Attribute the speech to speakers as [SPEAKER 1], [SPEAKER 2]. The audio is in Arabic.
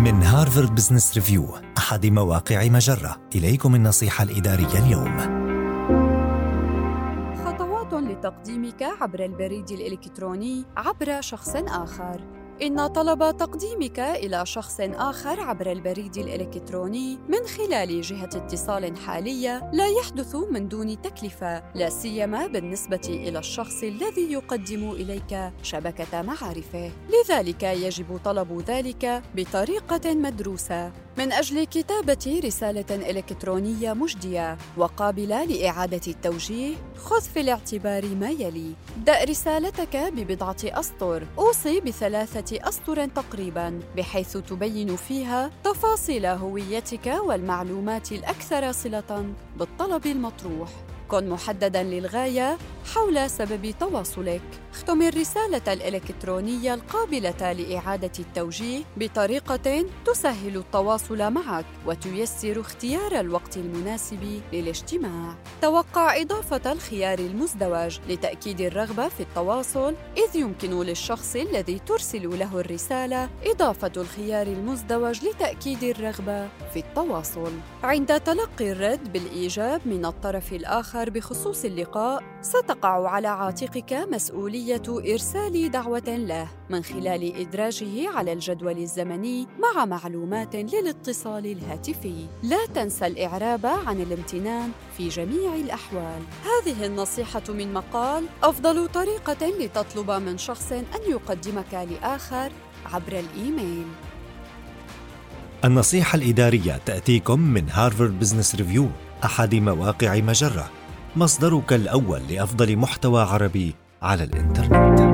[SPEAKER 1] من هارفارد بزنس ريفيو أحد مواقع مجرة. إليكم النصيحة الإدارية اليوم.
[SPEAKER 2] خطوات لتقديمك عبر البريد الإلكتروني عبر شخص آخر. إن طلب تقديمك إلى شخص آخر عبر البريد الإلكتروني من خلال جهة اتصال حالية لا يحدث من دون تكلفة، لا سيما بالنسبة إلى الشخص الذي يقدم إليك شبكة معارفه، لذلك يجب طلب ذلك بطريقة مدروسة. من أجل كتابة رسالة إلكترونية مجدية وقابلة لإعادة التوجيه، خذ في الاعتبار ما يلي: دأ رسالتك ببضعة أسطر، أوصي بثلاثة أسطر تقريباً بحيث تبين فيها تفاصيل هويتك والمعلومات الأكثر صلة بالطلب المطروح. كن محددا للغاية حول سبب تواصلك. اختم الرسالة الإلكترونية القابلة لإعادة التوجيه بطريقة تسهل التواصل معك وتيسر اختيار الوقت المناسب للاجتماع. توقع إضافة الخيار المزدوج لتأكيد الرغبة في التواصل إذ يمكن للشخص الذي ترسل له الرسالة إضافة الخيار المزدوج لتأكيد الرغبة في التواصل. عند تلقي الرد بالإيجاب من الطرف الآخر آخر بخصوص اللقاء ستقع على عاتقك مسؤولية إرسال دعوة له من خلال إدراجه على الجدول الزمني مع معلومات للاتصال الهاتفي. لا تنسى الإعراب عن الامتنان في جميع الأحوال. هذه النصيحة من مقال أفضل طريقة لتطلب من شخص أن يقدمك لآخر عبر الإيميل.
[SPEAKER 1] النصيحة الإدارية تأتيكم من هارفارد بزنس ريفيو أحد مواقع مجرة مصدرك الأول لأفضل محتوى عربي على الإنترنت.